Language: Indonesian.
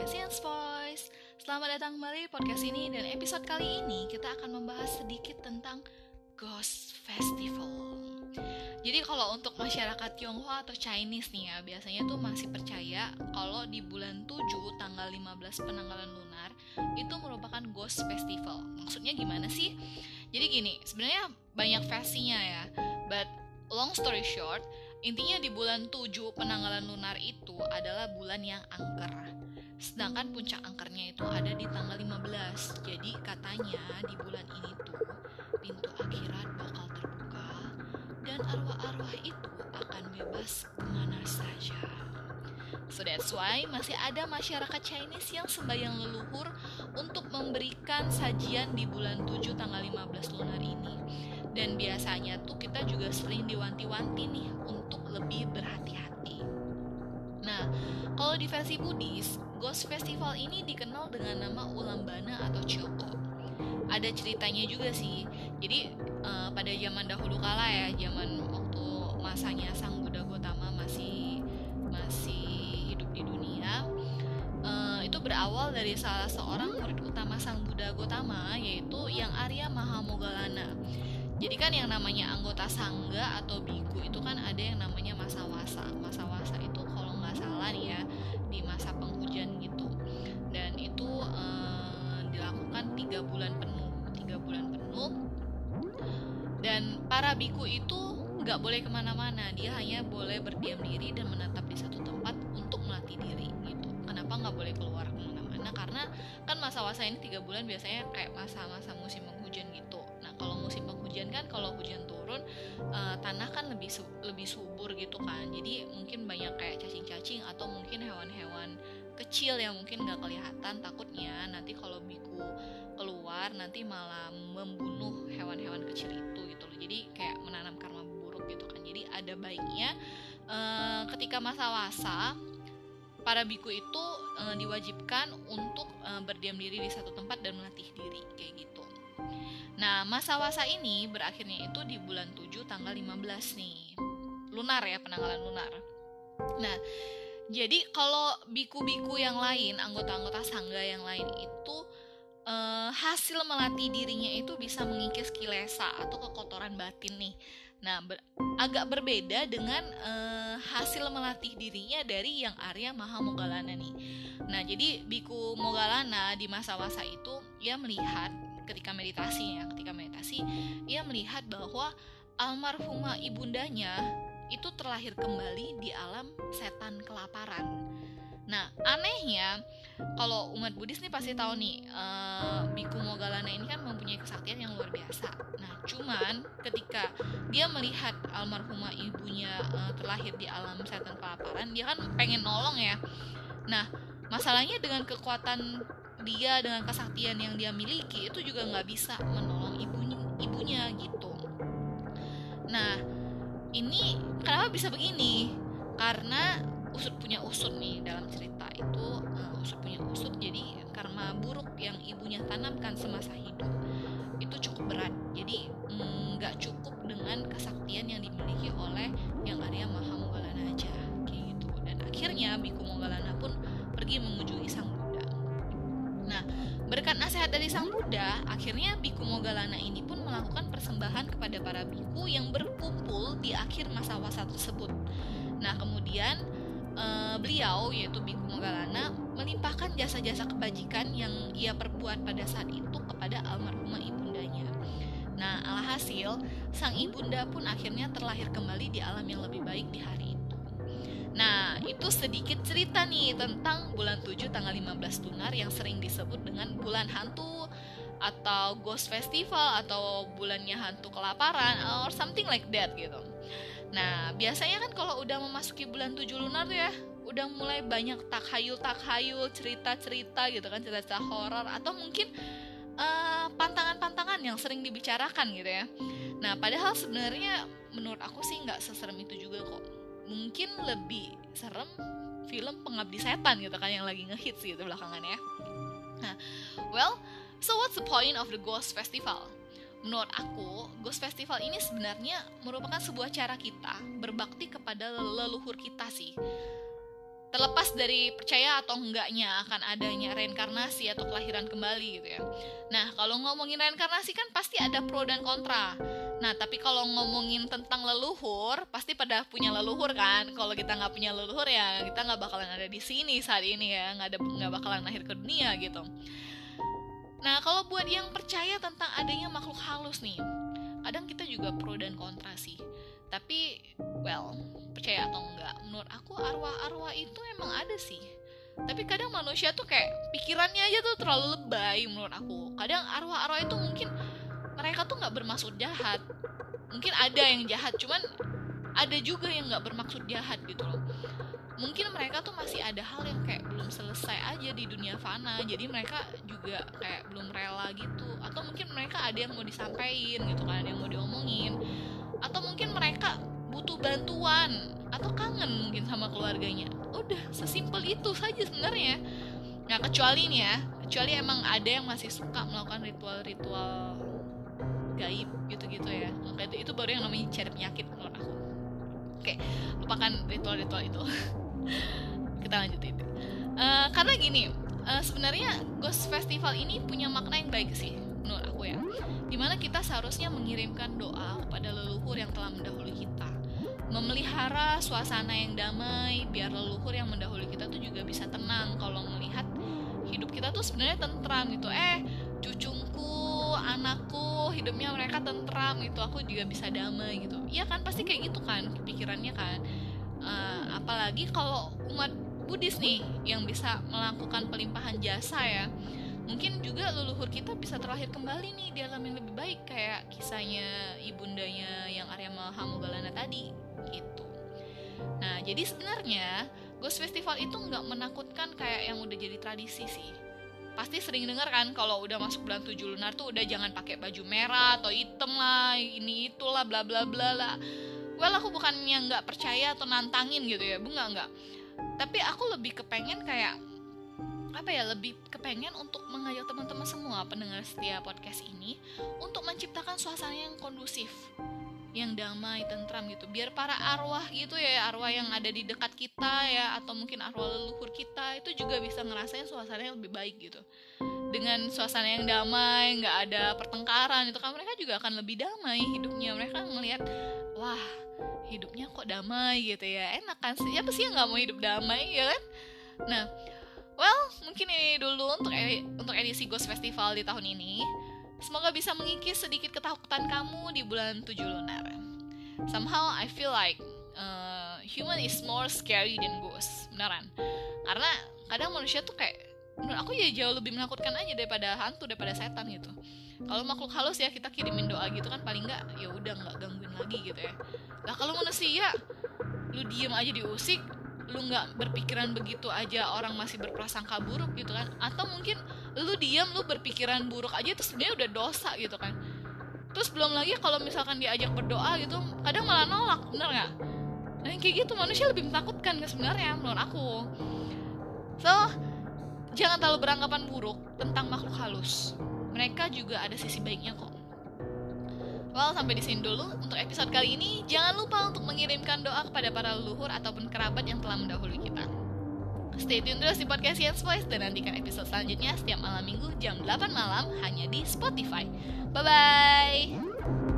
podcast Science Voice Selamat datang kembali podcast ini Dan episode kali ini kita akan membahas sedikit tentang Ghost Festival Jadi kalau untuk masyarakat Tionghoa atau Chinese nih ya Biasanya tuh masih percaya kalau di bulan 7 tanggal 15 penanggalan lunar Itu merupakan Ghost Festival Maksudnya gimana sih? Jadi gini, sebenarnya banyak versinya ya But long story short Intinya di bulan 7 penanggalan lunar itu adalah bulan yang angker. Sedangkan puncak angkernya itu ada di tanggal 15. Jadi katanya di bulan ini tuh pintu akhirat bakal terbuka dan arwah-arwah itu akan bebas ke mana saja. So that's why masih ada masyarakat Chinese yang sembahyang leluhur untuk memberikan sajian di bulan 7 tanggal 15 lunar ini. Dan biasanya tuh kita juga sering diwanti-wanti nih untuk lebih berhati-hati. Nah, kalau di versi Buddhis, Ghost Festival ini dikenal dengan nama Ulambana atau Choko. Ada ceritanya juga sih. Jadi uh, pada zaman dahulu kala ya, zaman waktu masanya Sang Buddha Gotama masih masih hidup di dunia, uh, itu berawal dari salah seorang murid utama Sang Buddha Gotama yaitu yang Arya Mahamogalana. Jadi kan yang namanya anggota sangga atau biku itu kan ada yang namanya masa wasa. Masa wasa itu kalau nggak salah nih ya di masa penghujan gitu. Dan itu eh, dilakukan tiga bulan penuh, tiga bulan penuh. Dan para biku itu nggak boleh ke mana-mana. Dia hanya boleh berdiam diri dan menetap di satu tempat untuk melatih diri gitu. Kenapa nggak boleh keluar ke mana-mana? Karena kan masa wasa ini tiga bulan biasanya kayak masa-masa musim penghujan gitu. Nah kalau musim penghujan kan kalau hujan turun uh, tanah kan lebih su lebih subur gitu kan. Jadi mungkin banyak kayak cacing-cacing atau mungkin hewan-hewan kecil yang mungkin nggak kelihatan takutnya nanti kalau biku keluar nanti malah membunuh hewan-hewan kecil itu gitu loh. Jadi kayak menanam karma buruk gitu kan. Jadi ada baiknya uh, ketika masa wasa para biku itu uh, diwajibkan untuk uh, berdiam diri di satu tempat dan melatih diri kayak gitu. Nah, masa wasa ini berakhirnya itu di bulan 7 tanggal 15 nih. Lunar ya, penanggalan lunar. Nah, jadi kalau biku-biku yang lain, anggota-anggota sangga yang lain itu uh, hasil melatih dirinya itu bisa mengikis kilesa atau kekotoran batin nih. Nah, ber agak berbeda dengan uh, hasil melatih dirinya dari yang Arya Mahamogalana nih. Nah, jadi Biku Mogalana di masa-masa itu ia melihat ketika meditasi ya, ketika meditasi ia melihat bahwa almarhumah ibundanya itu terlahir kembali di alam setan kelaparan. Nah, anehnya kalau umat Buddhis nih pasti tahu nih, uh, Biku Mogalana ini kan mempunyai kesaktian yang luar biasa. Nah, cuman ketika dia melihat almarhumah ibunya uh, terlahir di alam setan kelaparan, dia kan pengen nolong ya. Nah, masalahnya dengan kekuatan dia dengan kesaktian yang dia miliki itu juga nggak bisa menolong ibunya, ibunya gitu. Nah, ini kenapa bisa begini? Karena usut punya usut nih dalam cerita itu uh, usut punya usut jadi karma buruk yang ibunya tanamkan semasa hidup itu cukup berat jadi nggak mm, cukup dengan kesaktian yang dimiliki oleh akhirnya Biku Mogalana ini pun melakukan persembahan kepada para biku yang berkumpul di akhir masa wasa tersebut nah kemudian uh, beliau yaitu Biku Mogalana melimpahkan jasa-jasa kebajikan yang ia perbuat pada saat itu kepada almarhumah ibundanya. Nah, alhasil sang ibunda pun akhirnya terlahir kembali di alam yang lebih baik di hari itu. Nah, itu sedikit cerita nih tentang bulan 7 tanggal 15 lunar yang sering disebut dengan bulan hantu atau ghost festival atau bulannya hantu kelaparan or something like that gitu. Nah, biasanya kan kalau udah memasuki bulan 7 lunar tuh ya, udah mulai banyak takhayul-takhayul, cerita-cerita gitu kan, cerita-cerita horor atau mungkin pantangan pantangan-pantangan yang sering dibicarakan gitu ya. Nah, padahal sebenarnya menurut aku sih nggak seserem itu juga kok. Mungkin lebih serem film Pengabdi Setan gitu kan yang lagi ngehits gitu belakangan ya. Nah, well, so what's the point of the Ghost Festival? menurut aku, Ghost Festival ini sebenarnya merupakan sebuah cara kita berbakti kepada leluhur kita sih. terlepas dari percaya atau enggaknya akan adanya reinkarnasi atau kelahiran kembali gitu ya. Nah, kalau ngomongin reinkarnasi kan pasti ada pro dan kontra. Nah, tapi kalau ngomongin tentang leluhur, pasti pada punya leluhur kan. Kalau kita nggak punya leluhur ya kita nggak bakalan ada di sini saat ini ya, nggak ada nggak bakalan lahir ke dunia gitu. Nah, kalau buat yang percaya tentang adanya makhluk halus nih, kadang kita juga pro dan kontra sih. Tapi well percaya atau enggak menurut aku arwah-arwah itu emang ada sih. Tapi kadang manusia tuh kayak pikirannya aja tuh terlalu lebay menurut aku. Kadang arwah-arwah itu mungkin mereka tuh nggak bermaksud jahat. Mungkin ada yang jahat cuman ada juga yang nggak bermaksud jahat gitu loh mungkin mereka tuh masih ada hal yang kayak belum selesai aja di dunia fana. Jadi mereka juga kayak belum rela gitu. Atau mungkin mereka ada yang mau disampaikan gitu kan yang mau diomongin. Atau mungkin mereka butuh bantuan atau kangen mungkin sama keluarganya. Udah sesimpel itu saja sebenarnya. Nah kecuali nih ya kecuali emang ada yang masih suka melakukan ritual-ritual gaib gitu-gitu ya. Itu, itu baru yang namanya cari penyakit menurut aku. Oke lupakan ritual-ritual itu kita lanjutin. Uh, karena gini uh, sebenarnya Ghost Festival ini punya makna yang baik sih menurut aku ya. Di mana kita seharusnya mengirimkan doa kepada leluhur yang telah mendahului kita. Memelihara suasana yang damai biar leluhur yang mendahului kita tuh juga bisa tenang. Kalau melihat hidup kita tuh sebenarnya tentram gitu. Eh cucungku anakku hidupnya mereka tentram gitu. Aku juga bisa damai gitu. Iya kan pasti kayak gitu kan pikirannya kan apalagi kalau umat Buddhis nih yang bisa melakukan pelimpahan jasa ya mungkin juga leluhur kita bisa terlahir kembali nih di alam yang lebih baik kayak kisahnya ibundanya yang Arya Mahamogalana tadi gitu. Nah jadi sebenarnya Ghost Festival itu nggak menakutkan kayak yang udah jadi tradisi sih. Pasti sering dengar kan kalau udah masuk bulan tujuh lunar tuh udah jangan pakai baju merah atau hitam lah, ini itulah bla bla bla lah. Well aku bukannya nggak percaya atau nantangin gitu ya, bu nggak nggak. Tapi aku lebih kepengen kayak apa ya lebih kepengen untuk mengajak teman-teman semua pendengar setia podcast ini untuk menciptakan suasana yang kondusif yang damai, tentram gitu. Biar para arwah gitu ya, arwah yang ada di dekat kita ya atau mungkin arwah leluhur kita itu juga bisa ngerasain suasana yang lebih baik gitu. Dengan suasana yang damai, nggak ada pertengkaran itu kan mereka juga akan lebih damai hidupnya. Mereka ngelihat wah, hidupnya kok damai gitu ya. Enak kan? Siapa sih yang nggak mau hidup damai ya kan? Nah, Well, mungkin ini dulu untuk edi untuk edisi Ghost Festival di tahun ini. Semoga bisa mengikis sedikit ketakutan kamu di bulan 7 lunar. Somehow I feel like uh, human is more scary than ghost, beneran. Karena kadang manusia tuh kayak menurut aku ya jauh lebih menakutkan aja daripada hantu daripada setan gitu. Kalau makhluk halus ya kita kirimin doa gitu kan paling nggak ya udah nggak gangguin lagi gitu ya. Lah kalau manusia lu diem aja diusik lu nggak berpikiran begitu aja orang masih berprasangka buruk gitu kan atau mungkin lu diam lu berpikiran buruk aja itu sebenarnya udah dosa gitu kan terus belum lagi kalau misalkan diajak berdoa gitu kadang malah nolak bener nggak nah kayak gitu manusia lebih menakutkan kan sebenarnya menurut aku so jangan terlalu beranggapan buruk tentang makhluk halus mereka juga ada sisi baiknya kok Well, sampai di sini dulu untuk episode kali ini. Jangan lupa untuk mengirimkan doa kepada para leluhur ataupun kerabat yang telah mendahului kita. Stay tune terus di podcast Science Voice dan nantikan episode selanjutnya setiap malam minggu jam 8 malam hanya di Spotify. Bye-bye!